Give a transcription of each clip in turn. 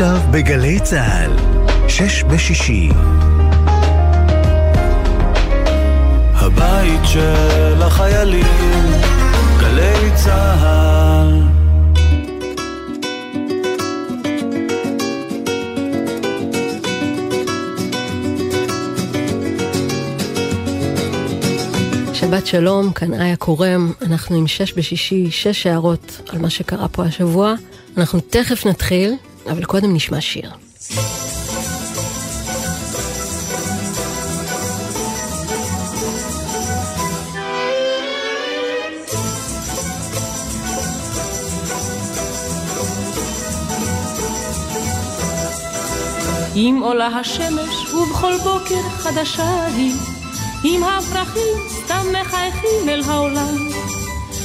עכשיו בגלי צה"ל, שש בשישי. הבית של החיילים, גלי צה"ל. שבת שלום, כאן איה קורם, אנחנו עם שש בשישי, שש הערות על מה שקרה פה השבוע. אנחנו תכף נתחיל, אבל קודם נשמע שיר. אם עולה השמש ובכל בוקר חדשה היא, אם הפרחים סתם מחייכים אל העולם,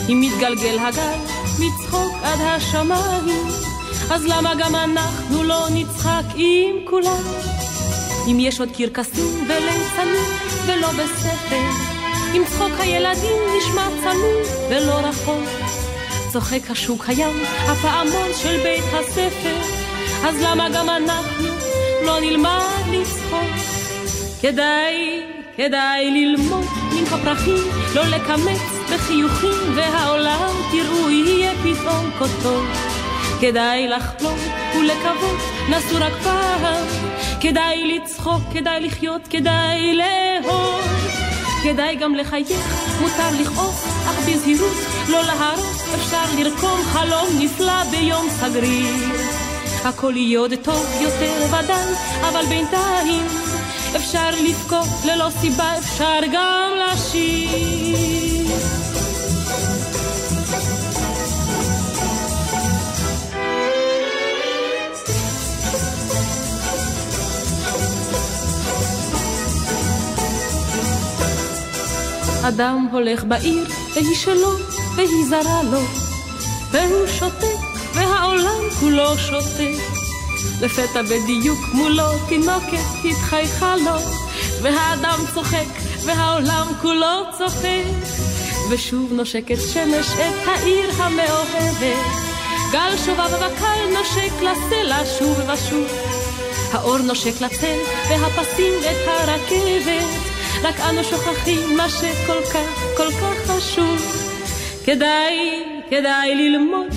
אם מתגלגל הגל מצחוק עד השמיים, אז למה גם אנחנו לא נצחק עם כולם? אם יש עוד קרקסים וליצנים ולא בספר, אם צחוק הילדים נשמע צלול ולא רחוק, צוחק השוק הים, הפעמון של בית הספר, אז למה גם אנחנו לא נלמד לצחוק? כדאי, כדאי ללמוד מן הפרחים, לא לקמץ בחיוכים, והעולם תראו יהיה פתאום כה טוב. כדאי לחלום ולקוות, נסו רק פעם. כדאי לצחוק, כדאי לחיות, כדאי לאהוב. כדאי גם לחייך, מותר לכעוס, אך בזהירות, לא להרוס, אפשר לרקום חלום נפלא ביום סגריר. הכל יהיה עוד טוב יותר ודאי, אבל בינתיים אפשר לבכות ללא סיבה, אפשר גם לשיר. אדם הולך בעיר, והיא שלו, והיא זרה לו, והוא שותק, והעולם כולו שותק. לפתע בדיוק מולו תינוקת התחייכה לו, והאדם צוחק, והעולם כולו צוחק. ושוב נושקת שמש את העיר המאוהבת, גל שובב וקל נושק לסלע שוב ושוב. האור נושק לצל, והפסים את הרכבת, רק אנו שוכחים מה שכל כך, כל כך חשוב. כדאי, כדאי ללמוד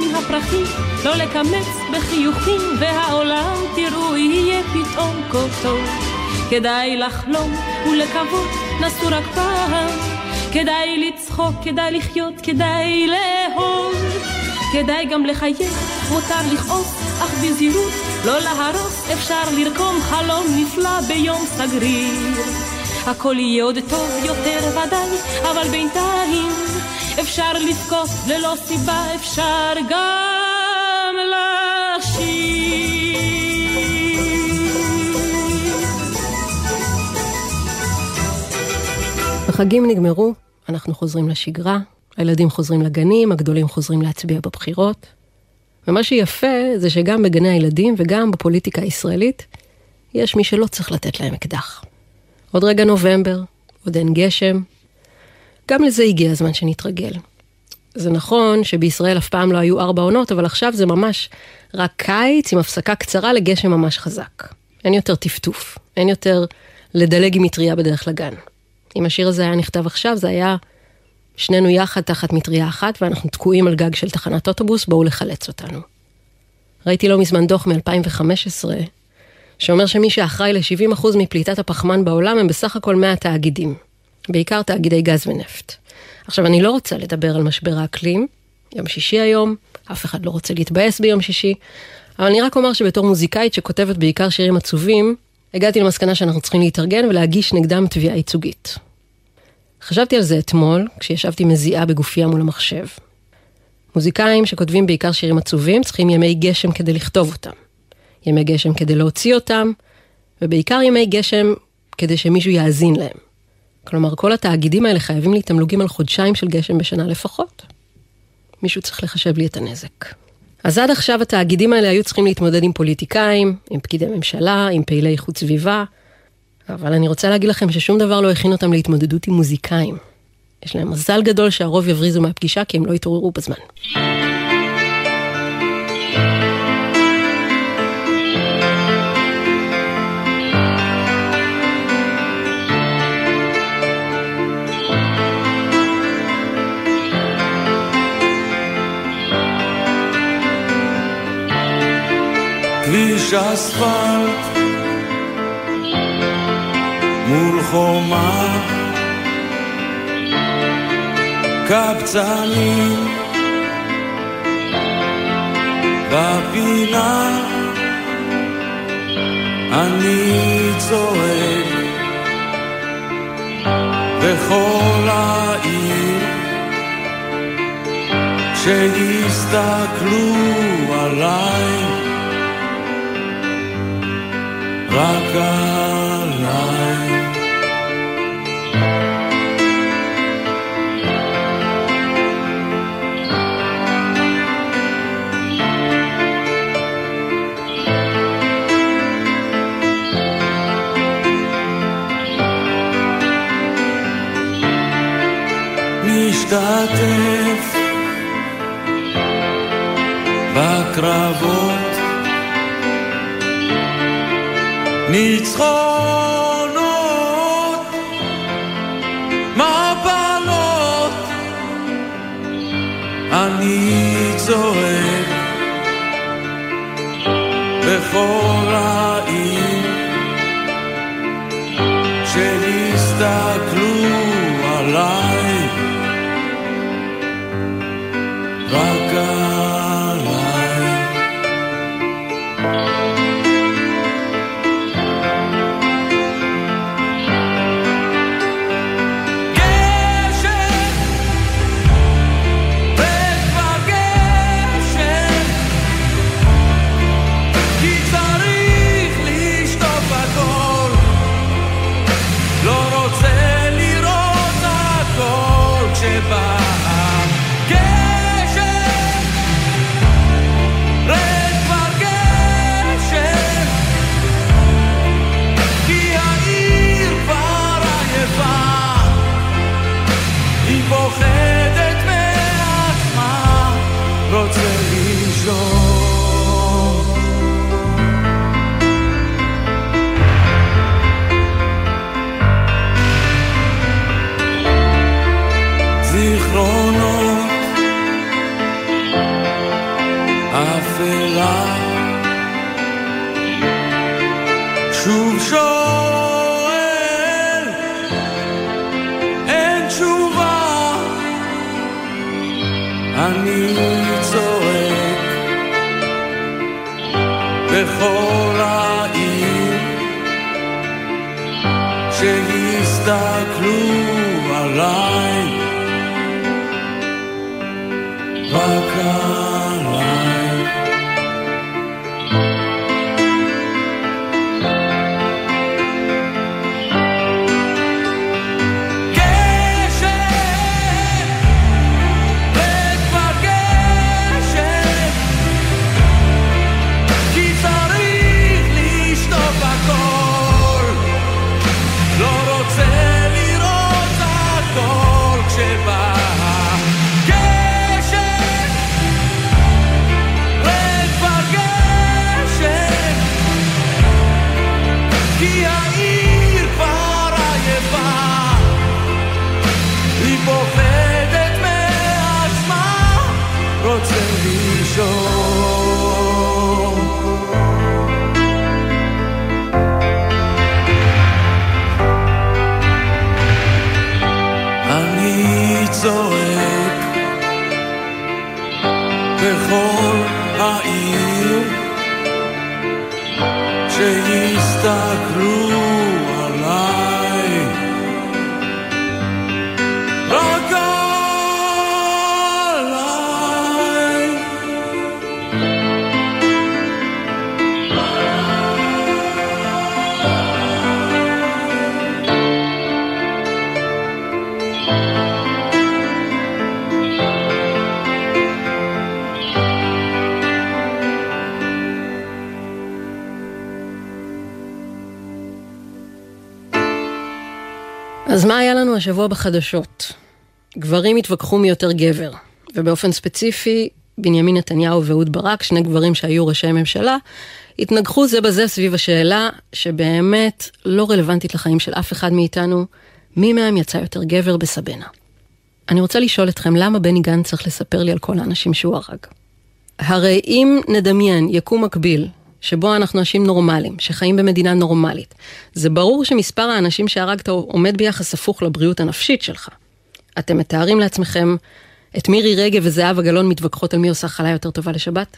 מן הפרחים, לא לקמץ בחיוכים, והעולם תראו יהיה פתאום כה טוב. כדאי לחלום ולקוות, נסו רק פעם. כדאי לצחוק, כדאי לחיות, כדאי לאהוב. כדאי גם לחייך, מותר לכעוס, אך בזהירות, לא להרוס, אפשר לרקום חלום נפלא ביום סגריר. הכל יהיה עוד טוב יותר ודאי, אבל בינתיים אפשר לבכות ללא סיבה, אפשר גם לשיר. החגים נגמרו, אנחנו חוזרים לשגרה, הילדים חוזרים לגנים, הגדולים חוזרים להצביע בבחירות. ומה שיפה זה שגם בגני הילדים וגם בפוליטיקה הישראלית, יש מי שלא צריך לתת להם אקדח. עוד רגע נובמבר, עוד אין גשם. גם לזה הגיע הזמן שנתרגל. זה נכון שבישראל אף פעם לא היו ארבע עונות, אבל עכשיו זה ממש רק קיץ עם הפסקה קצרה לגשם ממש חזק. אין יותר טפטוף, אין יותר לדלג עם מטריה בדרך לגן. אם השיר הזה היה נכתב עכשיו, זה היה שנינו יחד תחת מטריה אחת, ואנחנו תקועים על גג של תחנת אוטובוס, בואו לחלץ אותנו. ראיתי לא מזמן דוח מ-2015, שאומר שמי שאחראי ל-70% מפליטת הפחמן בעולם הם בסך הכל 100 תאגידים, בעיקר תאגידי גז ונפט. עכשיו, אני לא רוצה לדבר על משבר האקלים, יום שישי היום, אף אחד לא רוצה להתבאס ביום שישי, אבל אני רק אומר שבתור מוזיקאית שכותבת בעיקר שירים עצובים, הגעתי למסקנה שאנחנו צריכים להתארגן ולהגיש נגדם תביעה ייצוגית. חשבתי על זה אתמול, כשישבתי מזיעה בגופייה מול המחשב. מוזיקאים שכותבים בעיקר שירים עצובים צריכים ימי גשם כדי לכתוב אותם. ימי גשם כדי להוציא אותם, ובעיקר ימי גשם כדי שמישהו יאזין להם. כלומר, כל התאגידים האלה חייבים לי תמלוגים על חודשיים של גשם בשנה לפחות. מישהו צריך לחשב לי את הנזק. אז עד עכשיו התאגידים האלה היו צריכים להתמודד עם פוליטיקאים, עם פקידי ממשלה, עם פעילי איכות סביבה, אבל אני רוצה להגיד לכם ששום דבר לא הכין אותם להתמודדות עם מוזיקאים. יש להם מזל גדול שהרוב יבריזו מהפגישה כי הם לא יתעוררו בזמן. כביש אספלט. מול חומה. קבצנים. בפינה. אני צועק. בכל העיר. שיסתכלו עליי רק עליי משתתף בקרבות ניצחונות מפלות אני צועק בכל העיר שהסתכלו אז מה היה לנו השבוע בחדשות? גברים התווכחו מי יותר גבר, ובאופן ספציפי, בנימין נתניהו ואהוד ברק, שני גברים שהיו ראשי ממשלה, התנגחו זה בזה סביב השאלה שבאמת לא רלוונטית לחיים של אף אחד מאיתנו, מי מהם יצא יותר גבר בסבנה. אני רוצה לשאול אתכם למה בני גנץ צריך לספר לי על כל האנשים שהוא הרג. הרי אם נדמיין יקום מקביל, שבו אנחנו אנשים נורמליים, שחיים במדינה נורמלית, זה ברור שמספר האנשים שהרגת עומד ביחס הפוך לבריאות הנפשית שלך. אתם מתארים לעצמכם את מירי רגב וזהבה גלאון מתווכחות על מי עושה חלה יותר טובה לשבת?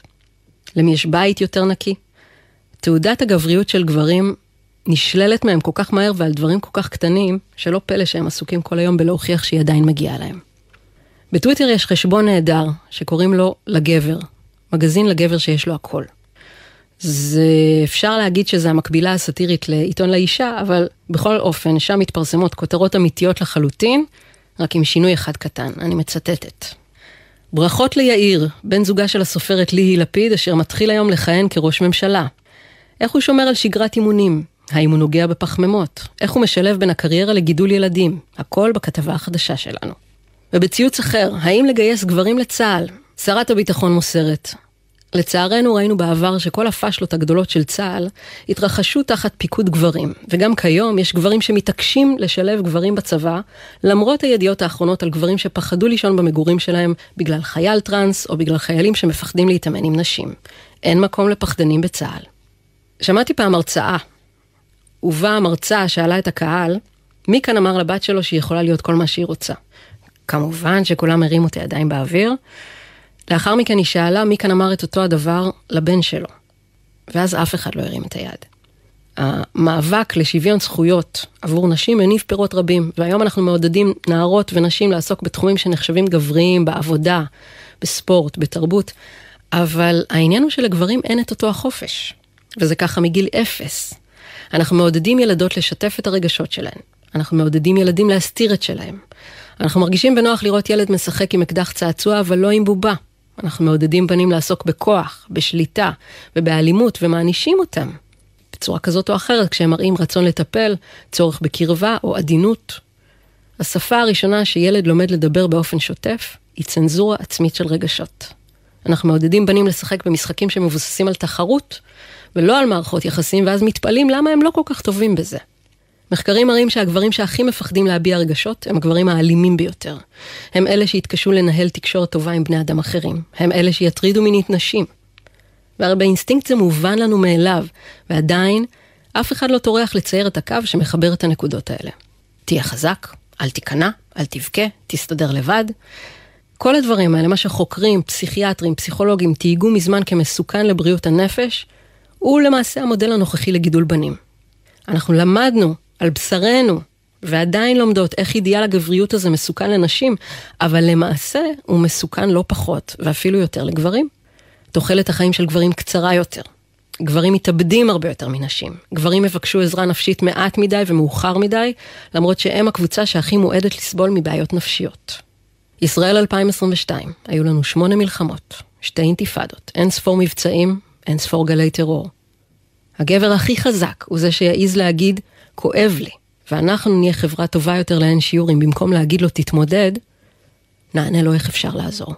למי יש בית יותר נקי? תעודת הגבריות של גברים נשללת מהם כל כך מהר ועל דברים כל כך קטנים, שלא פלא שהם עסוקים כל היום בלהוכיח שהיא עדיין מגיעה להם. בטוויטר יש חשבון נהדר שקוראים לו לגבר, מגזין לגבר שיש לו הכל. זה אפשר להגיד שזה המקבילה הסאטירית לעיתון לאישה, אבל בכל אופן, שם מתפרסמות כותרות אמיתיות לחלוטין, רק עם שינוי אחד קטן, אני מצטטת. ברכות ליאיר, בן זוגה של הסופרת ליהי לפיד, אשר מתחיל היום לכהן כראש ממשלה. איך הוא שומר על שגרת אימונים? האם הוא נוגע בפחמימות? איך הוא משלב בין הקריירה לגידול ילדים? הכל בכתבה החדשה שלנו. ובציוץ אחר, האם לגייס גברים לצה"ל? שרת הביטחון מוסרת. לצערנו ראינו בעבר שכל הפאשלות הגדולות של צה"ל התרחשו תחת פיקוד גברים, וגם כיום יש גברים שמתעקשים לשלב גברים בצבא, למרות הידיעות האחרונות על גברים שפחדו לישון במגורים שלהם בגלל חייל טראנס או בגלל חיילים שמפחדים להתאמן עם נשים. אין מקום לפחדנים בצה"ל. שמעתי פעם הרצאה, ובה המרצה שאלה את הקהל, מי כאן אמר לבת שלו שהיא יכולה להיות כל מה שהיא רוצה? כמובן שכולם הרימו את הידיים באוויר. לאחר מכן היא שאלה מי כאן אמר את אותו הדבר לבן שלו. ואז אף אחד לא הרים את היד. המאבק לשוויון זכויות עבור נשים הניב פירות רבים, והיום אנחנו מעודדים נערות ונשים לעסוק בתחומים שנחשבים גבריים, בעבודה, בספורט, בתרבות, אבל העניין הוא שלגברים אין את אותו החופש, וזה ככה מגיל אפס. אנחנו מעודדים ילדות לשתף את הרגשות שלהן, אנחנו מעודדים ילדים להסתיר את שלהם. אנחנו מרגישים בנוח לראות ילד משחק עם אקדח צעצוע, אבל לא עם בובה. אנחנו מעודדים בנים לעסוק בכוח, בשליטה ובאלימות ומענישים אותם. בצורה כזאת או אחרת, כשהם מראים רצון לטפל, צורך בקרבה או עדינות. השפה הראשונה שילד לומד לדבר באופן שוטף, היא צנזורה עצמית של רגשות. אנחנו מעודדים בנים לשחק במשחקים שמבוססים על תחרות, ולא על מערכות יחסים, ואז מתפלאים למה הם לא כל כך טובים בזה. מחקרים מראים שהגברים שהכי מפחדים להביע רגשות הם הגברים האלימים ביותר. הם אלה שיתקשו לנהל תקשורת טובה עם בני אדם אחרים. הם אלה שיטרידו מינית נשים. והרי באינסטינקט זה מובן לנו מאליו, ועדיין אף אחד לא טורח לצייר את הקו שמחבר את הנקודות האלה. תהיה חזק, אל תיכנע, אל תבכה, תסתדר לבד. כל הדברים האלה, מה שחוקרים, פסיכיאטרים, פסיכולוגים, תייגו מזמן כמסוכן לבריאות הנפש, הוא למעשה המודל הנוכחי לגידול בנים. אנחנו למדנו על בשרנו, ועדיין לומדות איך אידיאל הגבריות הזה מסוכן לנשים, אבל למעשה הוא מסוכן לא פחות, ואפילו יותר לגברים. תוחלת החיים של גברים קצרה יותר. גברים מתאבדים הרבה יותר מנשים. גברים יבקשו עזרה נפשית מעט מדי ומאוחר מדי, למרות שהם הקבוצה שהכי מועדת לסבול מבעיות נפשיות. ישראל 2022, היו לנו שמונה מלחמות, שתי אינתיפאדות, אין ספור מבצעים, אין ספור גלי טרור. הגבר הכי חזק הוא זה שיעז להגיד, כואב לי, ואנחנו נהיה חברה טובה יותר לאין שיעור אם במקום להגיד לו תתמודד, נענה לו איך אפשר לעזור.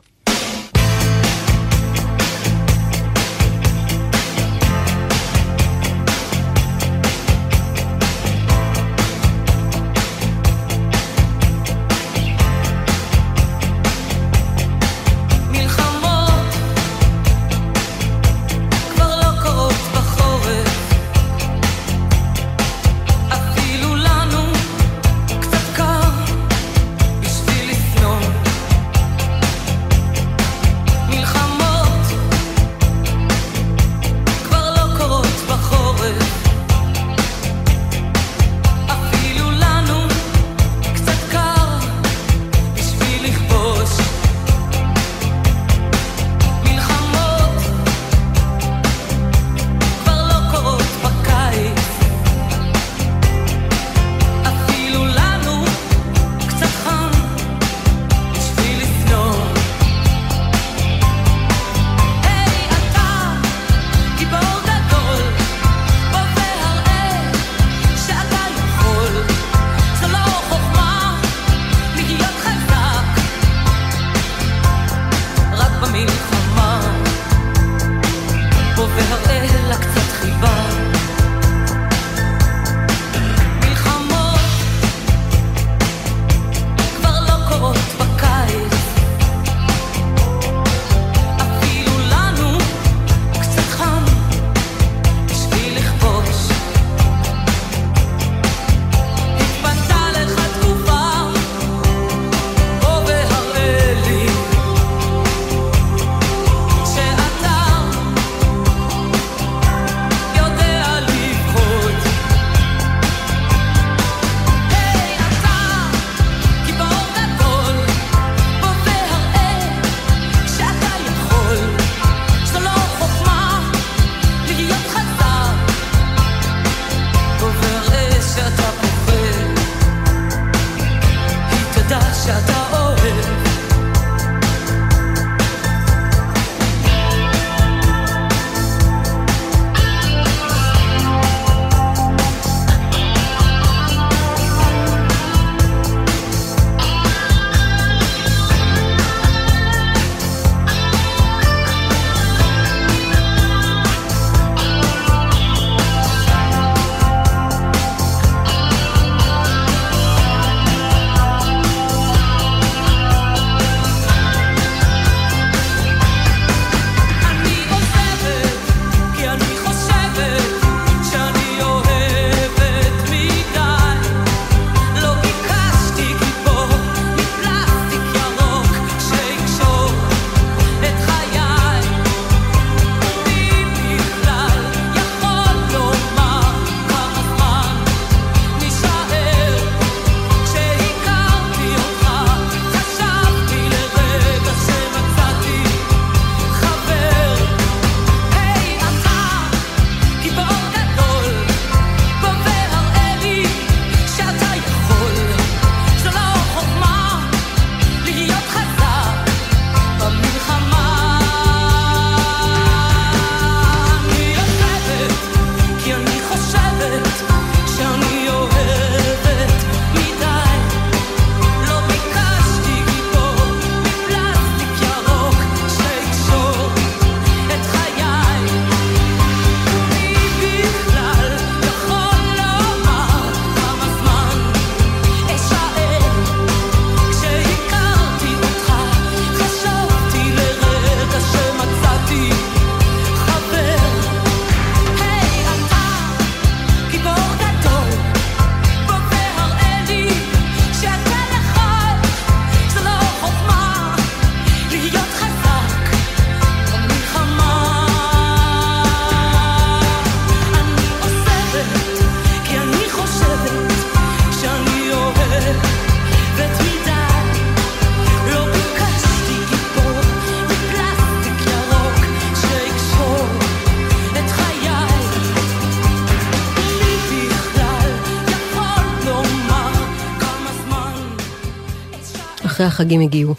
החגים הגיעו,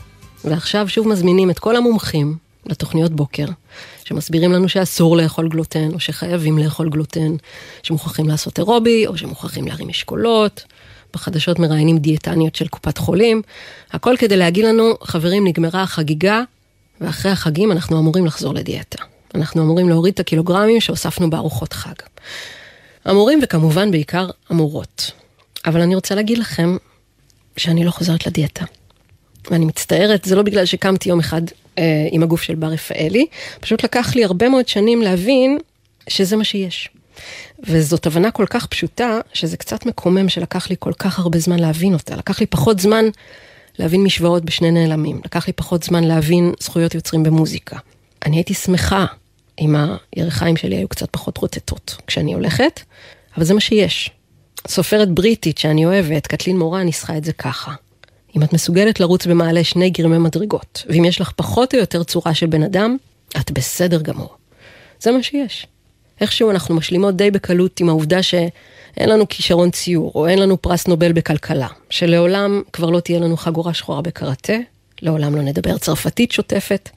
ועכשיו שוב מזמינים את כל המומחים לתוכניות בוקר, שמסבירים לנו שאסור לאכול גלוטן, או שחייבים לאכול גלוטן, שמוכרחים לעשות אירובי, או שמוכרחים להרים אשכולות. בחדשות מראיינים דיאטניות של קופת חולים, הכל כדי להגיד לנו, חברים, נגמרה החגיגה, ואחרי החגים אנחנו אמורים לחזור לדיאטה. אנחנו אמורים להוריד את הקילוגרמים שהוספנו בארוחות חג. אמורים וכמובן בעיקר אמורות. אבל אני רוצה להגיד לכם שאני לא חוזרת לדיאטה. ואני מצטערת, זה לא בגלל שקמתי יום אחד אה, עם הגוף של בר רפאלי, פשוט לקח לי הרבה מאוד שנים להבין שזה מה שיש. וזאת הבנה כל כך פשוטה, שזה קצת מקומם שלקח לי כל כך הרבה זמן להבין אותה. לקח לי פחות זמן להבין משוואות בשני נעלמים. לקח לי פחות זמן להבין זכויות יוצרים במוזיקה. אני הייתי שמחה אם הירכיים שלי היו קצת פחות רוטטות כשאני הולכת, אבל זה מה שיש. סופרת בריטית שאני אוהבת, קטלין מורה, ניסחה את זה ככה. אם את מסוגלת לרוץ במעלה שני גרמי מדרגות, ואם יש לך פחות או יותר צורה של בן אדם, את בסדר גמור. זה מה שיש. איכשהו אנחנו משלימות די בקלות עם העובדה שאין לנו כישרון ציור, או אין לנו פרס נובל בכלכלה, שלעולם כבר לא תהיה לנו חגורה שחורה בקראטה, לעולם לא נדבר צרפתית שוטפת,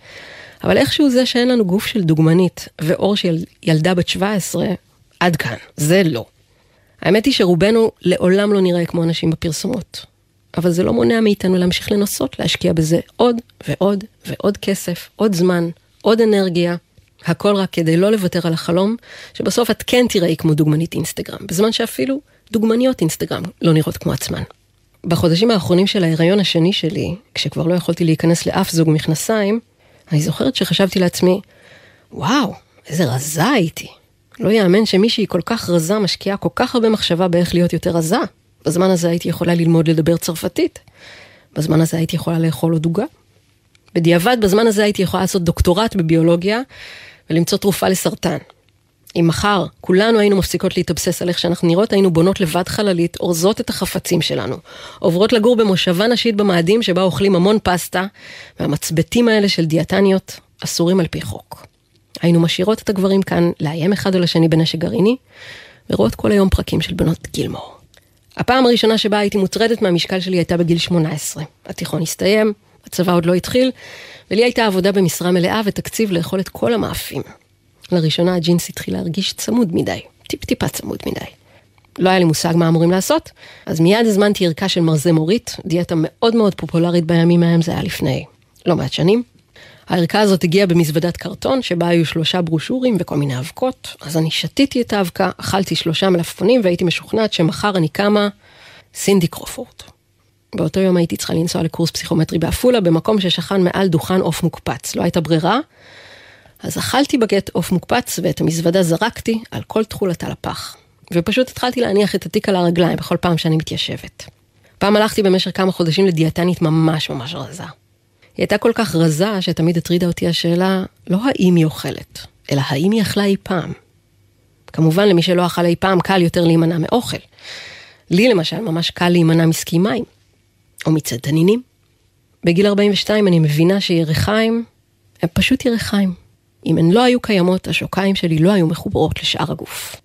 אבל איכשהו זה שאין לנו גוף של דוגמנית ואור של ילדה בת 17, עד כאן, זה לא. האמת היא שרובנו לעולם לא נראה כמו אנשים בפרסומות. אבל זה לא מונע מאיתנו להמשיך לנסות להשקיע בזה עוד ועוד ועוד כסף, עוד זמן, עוד אנרגיה. הכל רק כדי לא לוותר על החלום, שבסוף את כן תראי כמו דוגמנית אינסטגרם, בזמן שאפילו דוגמניות אינסטגרם לא נראות כמו עצמן. בחודשים האחרונים של ההיריון השני שלי, כשכבר לא יכולתי להיכנס לאף זוג מכנסיים, אני זוכרת שחשבתי לעצמי, וואו, איזה רזה הייתי. לא יאמן שמישהי כל כך רזה משקיעה כל כך הרבה מחשבה באיך להיות יותר רזה. בזמן הזה הייתי יכולה ללמוד לדבר צרפתית. בזמן הזה הייתי יכולה לאכול עוד עוגה. בדיעבד, בזמן הזה הייתי יכולה לעשות דוקטורט בביולוגיה ולמצוא תרופה לסרטן. אם מחר כולנו היינו מפסיקות להתאבסס על איך שאנחנו נראות, היינו בונות לבד חללית, אורזות את החפצים שלנו. עוברות לגור במושבה נשית במאדים שבה אוכלים המון פסטה, והמצבטים האלה של דיאטניות אסורים על פי חוק. היינו משאירות את הגברים כאן לאיים אחד על השני בנשק גרעיני, ורואות כל היום פרקים של בנות גילמור. הפעם הראשונה שבה הייתי מוטרדת מהמשקל שלי הייתה בגיל 18. התיכון הסתיים, הצבא עוד לא התחיל, ולי הייתה עבודה במשרה מלאה ותקציב לאכול את כל המאפים. לראשונה הג'ינס התחיל להרגיש צמוד מדי, טיפ-טיפה צמוד מדי. לא היה לי מושג מה אמורים לעשות, אז מיד הזמנתי ערכה של מרזה מורית, דיאטה מאוד מאוד פופולרית בימים ההם, זה היה לפני לא מעט שנים. הערכה הזאת הגיעה במזוודת קרטון, שבה היו שלושה ברושורים וכל מיני אבקות. אז אני שתיתי את האבקה, אכלתי שלושה מלפפונים והייתי משוכנעת שמחר אני קמה סינדי קרופורט. באותו יום הייתי צריכה לנסוע לקורס פסיכומטרי בעפולה, במקום ששכן מעל דוכן עוף מוקפץ. לא הייתה ברירה, אז אכלתי בגט עוף מוקפץ ואת המזוודה זרקתי על כל תכולתה לפח. ופשוט התחלתי להניח את התיק על הרגליים בכל פעם שאני מתיישבת. פעם הלכתי במשך כמה חודשים לדיאטנית ממש ממש רזה. היא הייתה כל כך רזה שתמיד הטרידה אותי השאלה, לא האם היא אוכלת, אלא האם היא אכלה אי פעם. כמובן, למי שלא אכל אי פעם, קל יותר להימנע מאוכל. לי למשל, ממש קל להימנע מסקי מים, או מצדנינים. בגיל 42 אני מבינה שירחיים הם פשוט ירחיים. אם הן לא היו קיימות, השוקיים שלי לא היו מחוברות לשאר הגוף.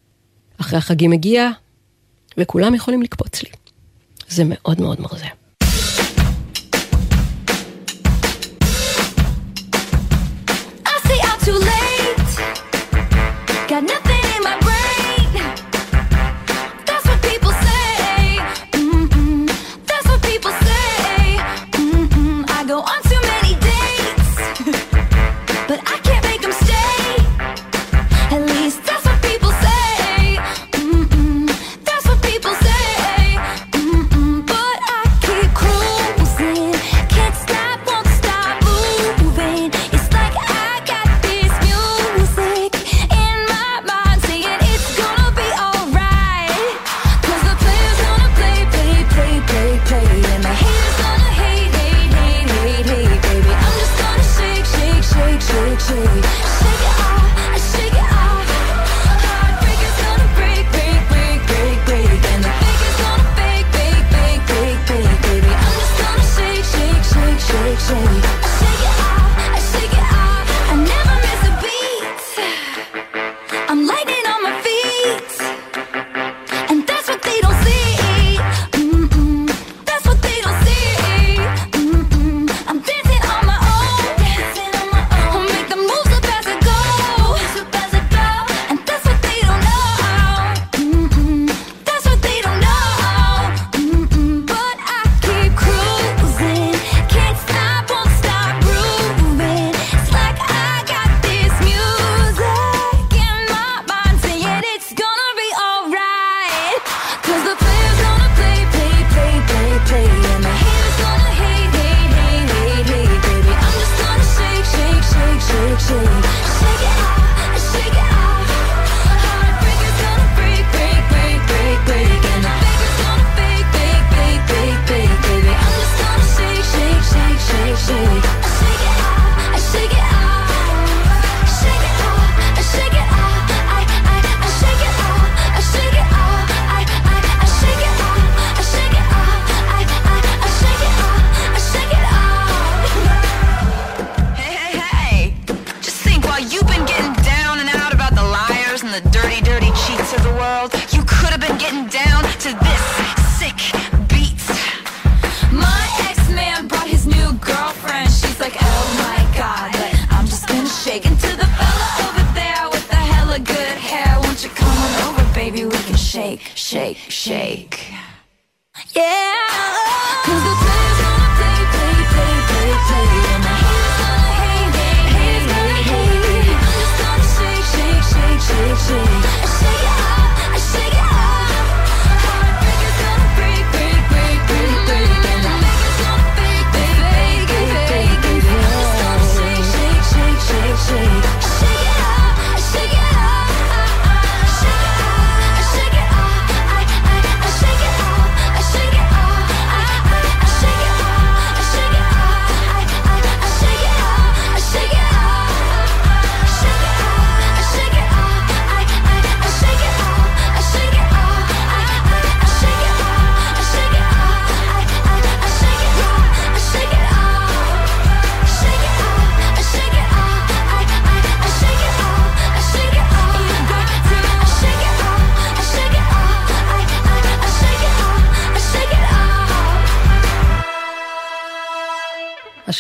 אחרי החגים הגיע, וכולם יכולים לקפוץ לי. זה מאוד מאוד מרזה.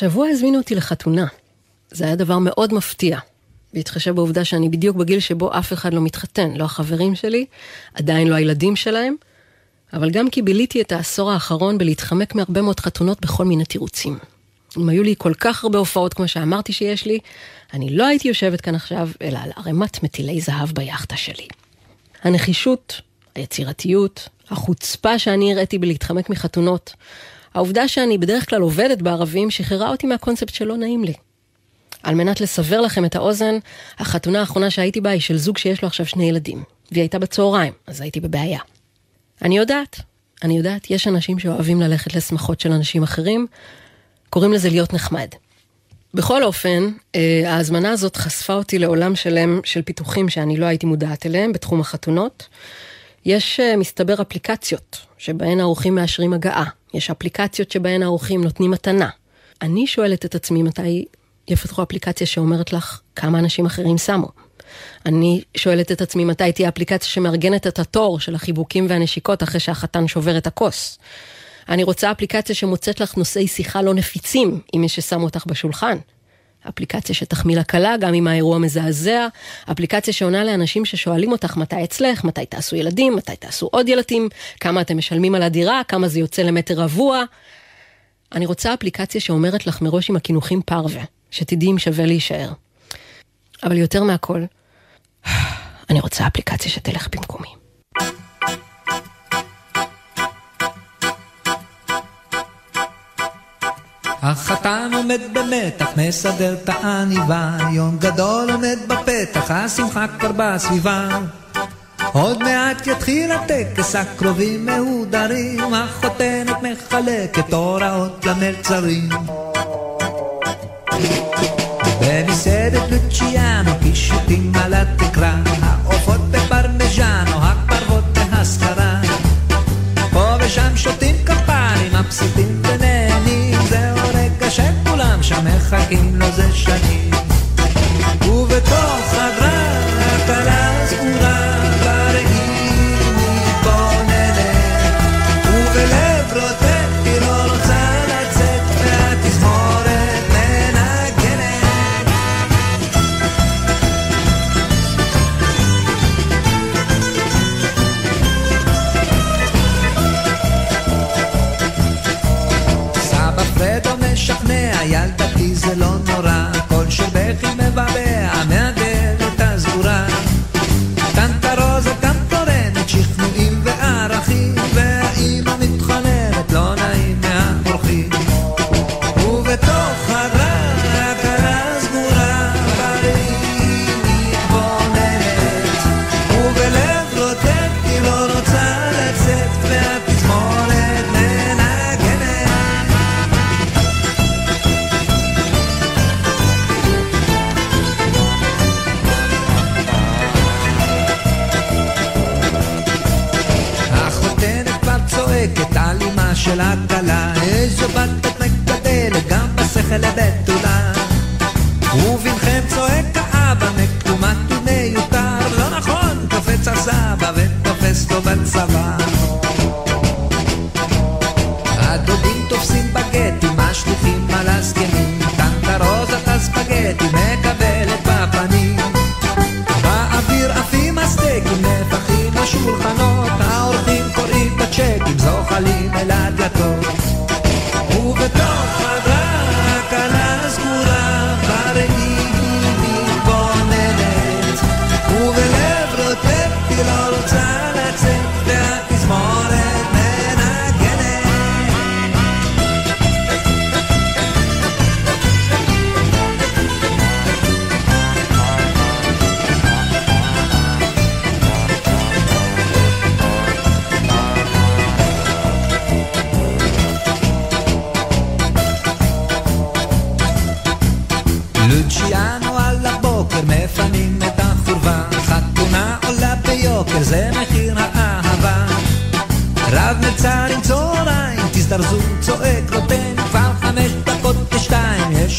השבוע הזמינו אותי לחתונה. זה היה דבר מאוד מפתיע. בהתחשב בעובדה שאני בדיוק בגיל שבו אף אחד לא מתחתן, לא החברים שלי, עדיין לא הילדים שלהם, אבל גם כי ביליתי את העשור האחרון בלהתחמק מהרבה מאוד חתונות בכל מיני תירוצים. אם היו לי כל כך הרבה הופעות כמו שאמרתי שיש לי, אני לא הייתי יושבת כאן עכשיו, אלא על ערימת מטילי זהב ביאכטה שלי. הנחישות, היצירתיות, החוצפה שאני הראיתי בלהתחמק מחתונות, העובדה שאני בדרך כלל עובדת בערבים שחררה אותי מהקונספט שלא נעים לי. על מנת לסבר לכם את האוזן, החתונה האחרונה שהייתי בה היא של זוג שיש לו עכשיו שני ילדים, והיא הייתה בצהריים, אז הייתי בבעיה. אני יודעת, אני יודעת, יש אנשים שאוהבים ללכת לשמחות של אנשים אחרים, קוראים לזה להיות נחמד. בכל אופן, אה, ההזמנה הזאת חשפה אותי לעולם שלם של פיתוחים שאני לא הייתי מודעת אליהם בתחום החתונות. יש, אה, מסתבר, אפליקציות שבהן האורחים מאשרים הגעה. יש אפליקציות שבהן האורחים נותנים מתנה. אני שואלת את עצמי מתי יפתחו אפליקציה שאומרת לך כמה אנשים אחרים שמו. אני שואלת את עצמי מתי תהיה אפליקציה שמארגנת את התור של החיבוקים והנשיקות אחרי שהחתן שובר את הכוס. אני רוצה אפליקציה שמוצאת לך נושאי שיחה לא נפיצים עם מי ששם אותך בשולחן. אפליקציה שתחמיא לכלה גם אם האירוע מזעזע, אפליקציה שעונה לאנשים ששואלים אותך מתי אצלך, מתי תעשו ילדים, מתי תעשו עוד ילדים, כמה אתם משלמים על הדירה, כמה זה יוצא למטר רבוע. אני רוצה אפליקציה שאומרת לך מראש עם הקינוחים פרווה, שתדעי אם שווה להישאר. אבל יותר מהכל, אני רוצה אפליקציה שתלך במקומי. החתן עומד במתח, מסדר את העניבה, יום גדול עומד בפתח, השמחה כבר בסביבה. עוד מעט יתחיל הטקס, הקרובים מהודרים, החותנת מחלקת הוראות למלצרים. במסעדת לוציאנו, קישוטים על התקרה, מחכים לו זה שנים.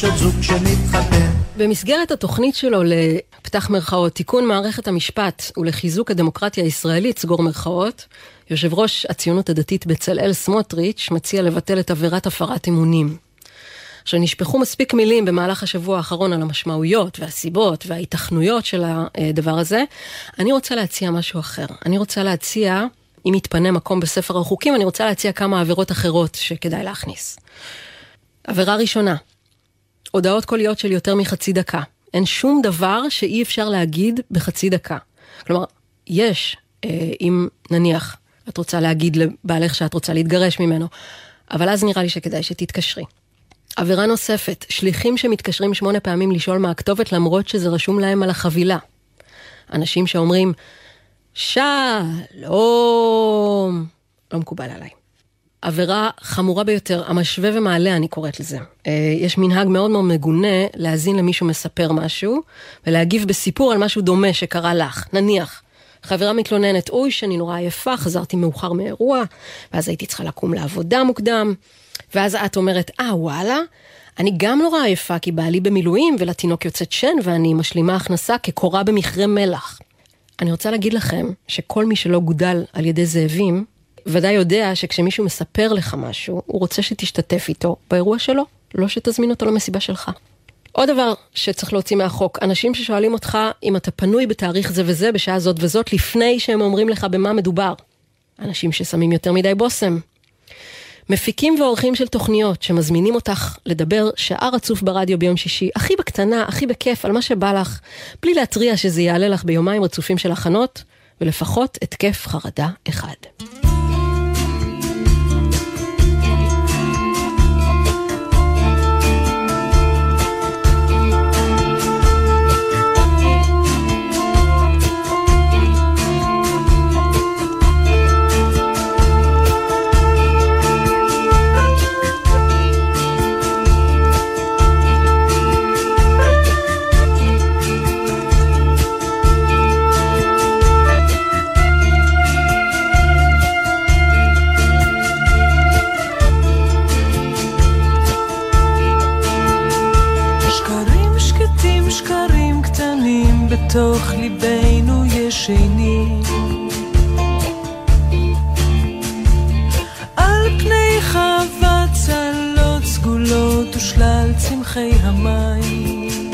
עוד זוג שמתחתן. במסגרת התוכנית שלו לפתח מרכאות, תיקון מערכת המשפט ולחיזוק הדמוקרטיה הישראלית, סגור מרכאות, יושב ראש הציונות הדתית בצלאל סמוטריץ' מציע לבטל את עבירת הפרת אמונים. עכשיו נשפכו מספיק מילים במהלך השבוע האחרון על המשמעויות והסיבות וההיתכנויות של הדבר הזה. אני רוצה להציע משהו אחר. אני רוצה להציע, אם יתפנה מקום בספר החוקים, אני רוצה להציע כמה עבירות אחרות שכדאי להכניס. עבירה ראשונה, הודעות קוליות של יותר מחצי דקה. אין שום דבר שאי אפשר להגיד בחצי דקה. כלומר, יש, אה, אם נניח את רוצה להגיד לבעלך שאת רוצה להתגרש ממנו, אבל אז נראה לי שכדאי שתתקשרי. עבירה נוספת, שליחים שמתקשרים שמונה פעמים לשאול מה הכתובת למרות שזה רשום להם על החבילה. אנשים שאומרים, שלום, לא מקובל עליי. עבירה חמורה ביותר, המשווה ומעלה אני קוראת לזה. אה, יש מנהג מאוד מאוד מגונה להאזין למישהו מספר משהו, ולהגיב בסיפור על משהו דומה שקרה לך. נניח, חברה מתלוננת, אוי, שאני נורא עייפה, חזרתי מאוחר מאירוע, ואז הייתי צריכה לקום לעבודה מוקדם, ואז את אומרת, אה, וואלה, אני גם נורא עייפה, כי בעלי במילואים, ולתינוק יוצאת שן, ואני משלימה הכנסה כקורה במכרה מלח. אני רוצה להגיד לכם, שכל מי שלא גודל על ידי זאבים, ודאי יודע שכשמישהו מספר לך משהו, הוא רוצה שתשתתף איתו באירוע שלו, לא שתזמין אותו למסיבה שלך. עוד דבר שצריך להוציא מהחוק, אנשים ששואלים אותך אם אתה פנוי בתאריך זה וזה, בשעה זאת וזאת, לפני שהם אומרים לך במה מדובר. אנשים ששמים יותר מדי בושם. מפיקים ועורכים של תוכניות שמזמינים אותך לדבר שעה רצוף ברדיו ביום שישי, הכי בקטנה, הכי בכיף, על מה שבא לך, בלי להתריע שזה יעלה לך ביומיים רצופים של הכנות, ולפחות התקף חרדה אחד. בתוך ליבנו ישנים. על פני חוות צלות סגולות ושלל צמחי המים.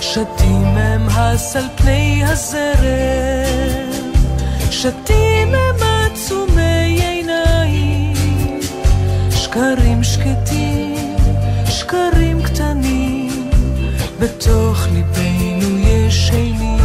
שתים הם הס על פני הזרם, שתים הם עצומי עיניים. שקרים שקטים, שקרים בתוך ליבנו ישנים. דברים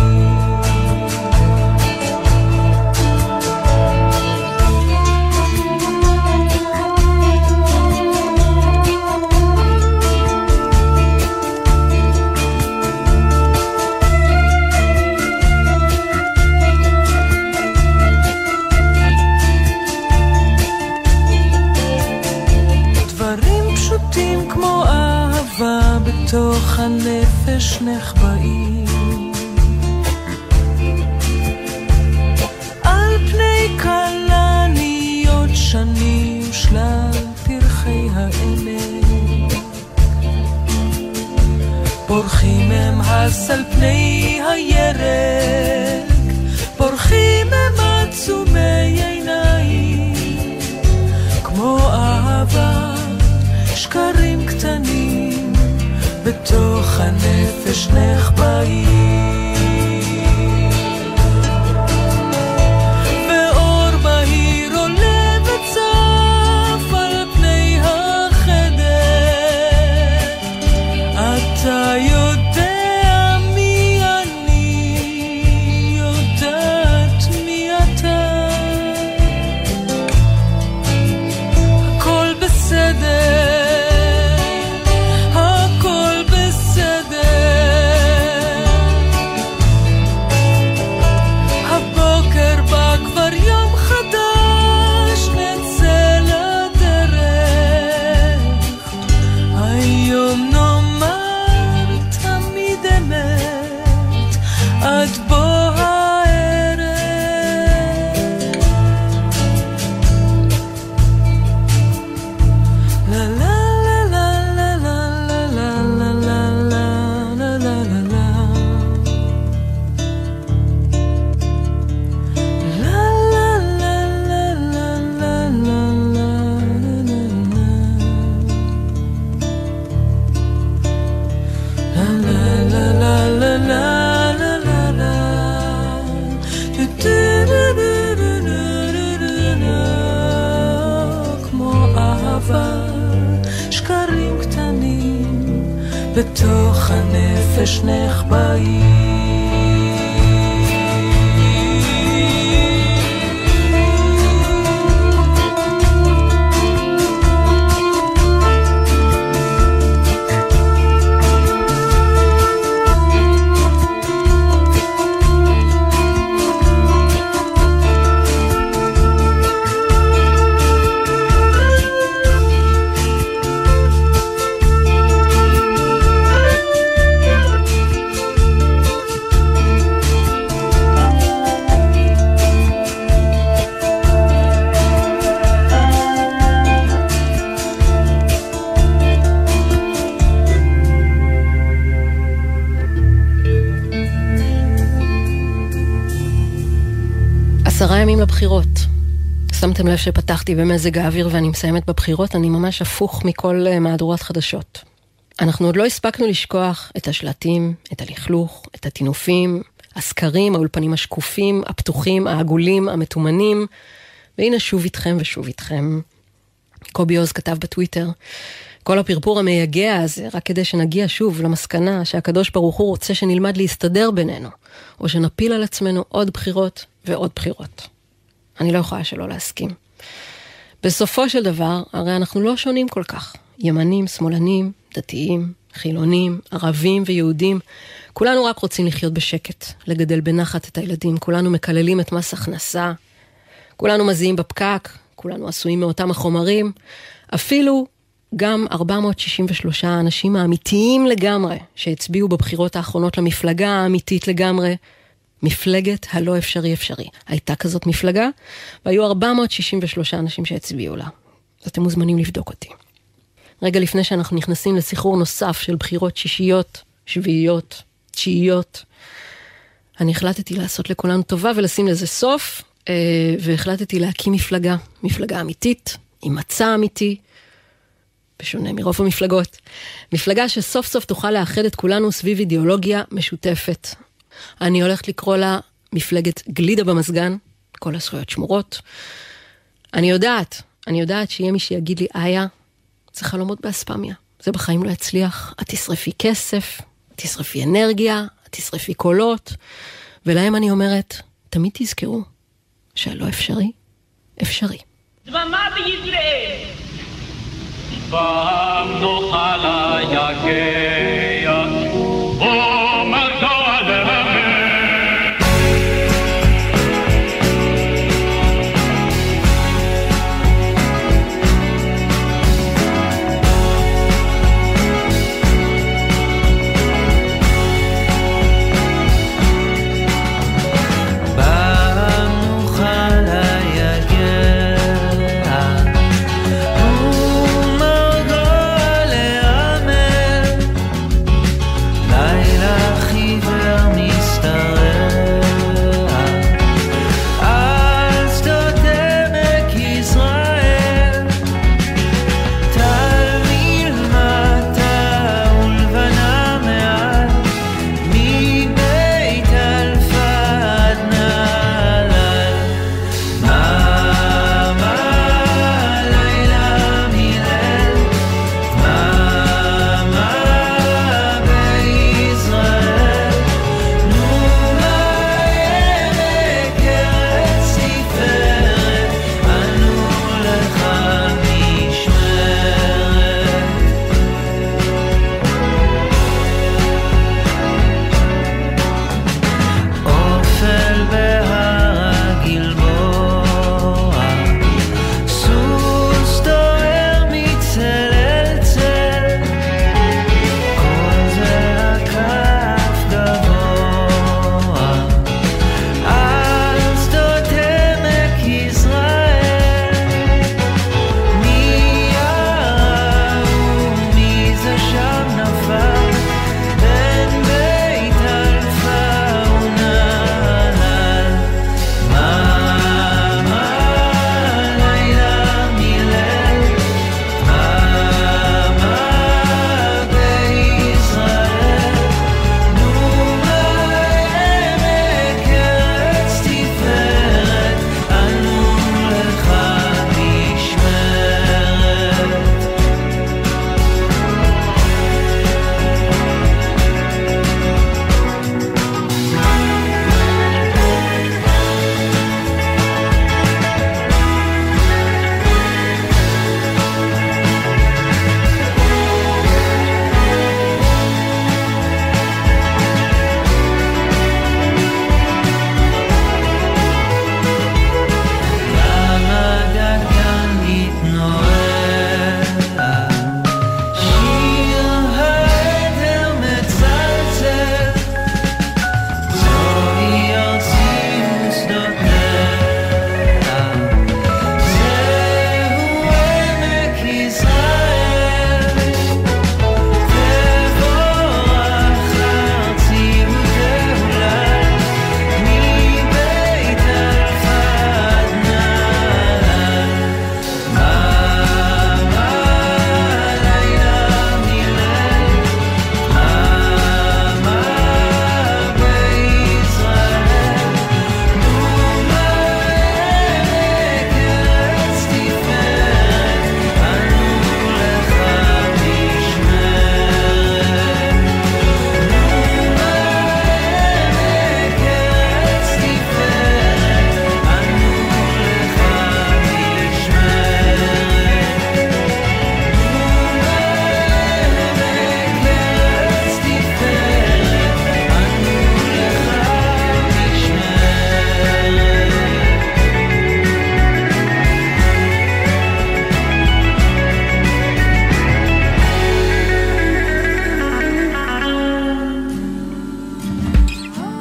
שמתם לב שפתחתי במזג האוויר ואני מסיימת בבחירות, אני ממש הפוך מכל אה, מהדורת חדשות. אנחנו עוד לא הספקנו לשכוח את השלטים, את הלכלוך, את הטינופים, הסקרים, האולפנים השקופים, הפתוחים, העגולים, המתומנים, והנה שוב איתכם ושוב איתכם. קובי עוז כתב בטוויטר, כל הפרפור המייגע הזה, רק כדי שנגיע שוב למסקנה שהקדוש ברוך הוא רוצה שנלמד להסתדר בינינו, או שנפיל על עצמנו עוד בחירות ועוד בחירות. אני לא יכולה שלא להסכים. בסופו של דבר, הרי אנחנו לא שונים כל כך. ימנים, שמאלנים, דתיים, חילונים, ערבים ויהודים, כולנו רק רוצים לחיות בשקט, לגדל בנחת את הילדים, כולנו מקללים את מס הכנסה, כולנו מזיעים בפקק, כולנו עשויים מאותם החומרים, אפילו גם 463 האנשים האמיתיים לגמרי שהצביעו בבחירות האחרונות למפלגה האמיתית לגמרי, מפלגת הלא אפשרי אפשרי. הייתה כזאת מפלגה, והיו 463 אנשים שהצביעו לה. אז אתם מוזמנים לבדוק אותי. רגע לפני שאנחנו נכנסים לסחרור נוסף של בחירות שישיות, שביעיות, תשיעיות, אני החלטתי לעשות לכולנו טובה ולשים לזה סוף, אה, והחלטתי להקים מפלגה, מפלגה אמיתית, עם מצע אמיתי, בשונה מרוב המפלגות. מפלגה שסוף סוף תוכל לאחד את כולנו סביב אידיאולוגיה משותפת. אני הולכת לקרוא לה מפלגת גלידה במזגן, כל הזכויות שמורות. אני יודעת, אני יודעת שיהיה מי שיגיד לי, איה, זה חלומות באספמיה. זה בחיים לא יצליח. את תשרפי כסף, את תשרפי אנרגיה, את תשרפי קולות. ולהם אני אומרת, תמיד תזכרו שהלא אפשרי, אפשרי. דממה בישראל! פעם נוכל היגע,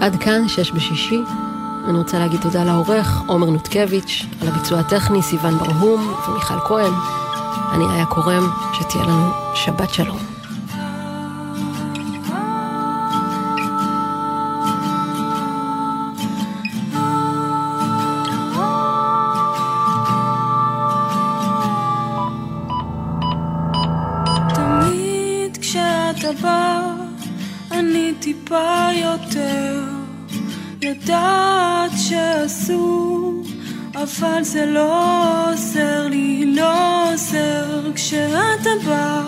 עד כאן, שש בשישי. אני רוצה להגיד תודה לעורך, עומר נותקביץ', על הביצוע הטכני, סיון ברהום ומיכל כהן. אני איה קורם, שתהיה לנו שבת שלום. זה לא עוזר לי, לא עוזר כשאתה בא.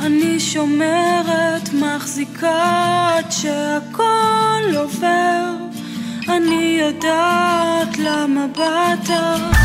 אני שומרת, מחזיקה עד שהכל עובר. אני יודעת למה באת.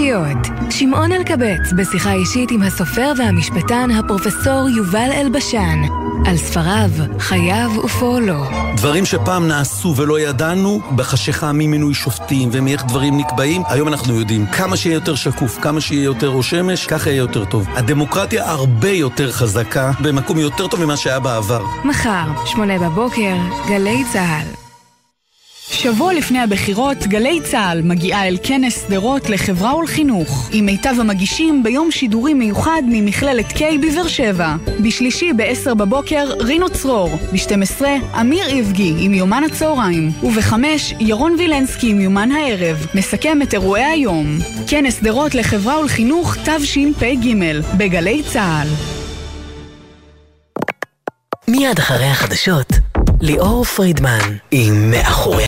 אישיות. שמעון אלקבץ בשיחה אישית עם הסופר והמשפטן הפרופסור יובל אלבשן על ספריו, חייו ופועלו. דברים שפעם נעשו ולא ידענו, בחשיכה ממינוי שופטים ומאיך דברים נקבעים, היום אנחנו יודעים. כמה שיהיה יותר שקוף, כמה שיהיה יותר ראש שמש, ככה יהיה יותר טוב. הדמוקרטיה הרבה יותר חזקה, במקום יותר טוב ממה שהיה בעבר. מחר, שמונה בבוקר, גלי צה"ל. שבוע לפני הבחירות, גלי צה"ל מגיעה אל כנס שדרות לחברה ולחינוך, עם מיטב המגישים ביום שידורי מיוחד ממכללת K בבאר שבע. בשלישי ב-10 בבוקר, רינו צרור. ב-12, אמיר איבגי עם יומן הצהריים. וב-5, ירון וילנסקי עם יומן הערב. מסכם את אירועי היום. כנס שדרות לחברה ולחינוך תשפ"ג, בגלי צה"ל. מיד אחרי החדשות, ליאור פרידמן עם מאחורי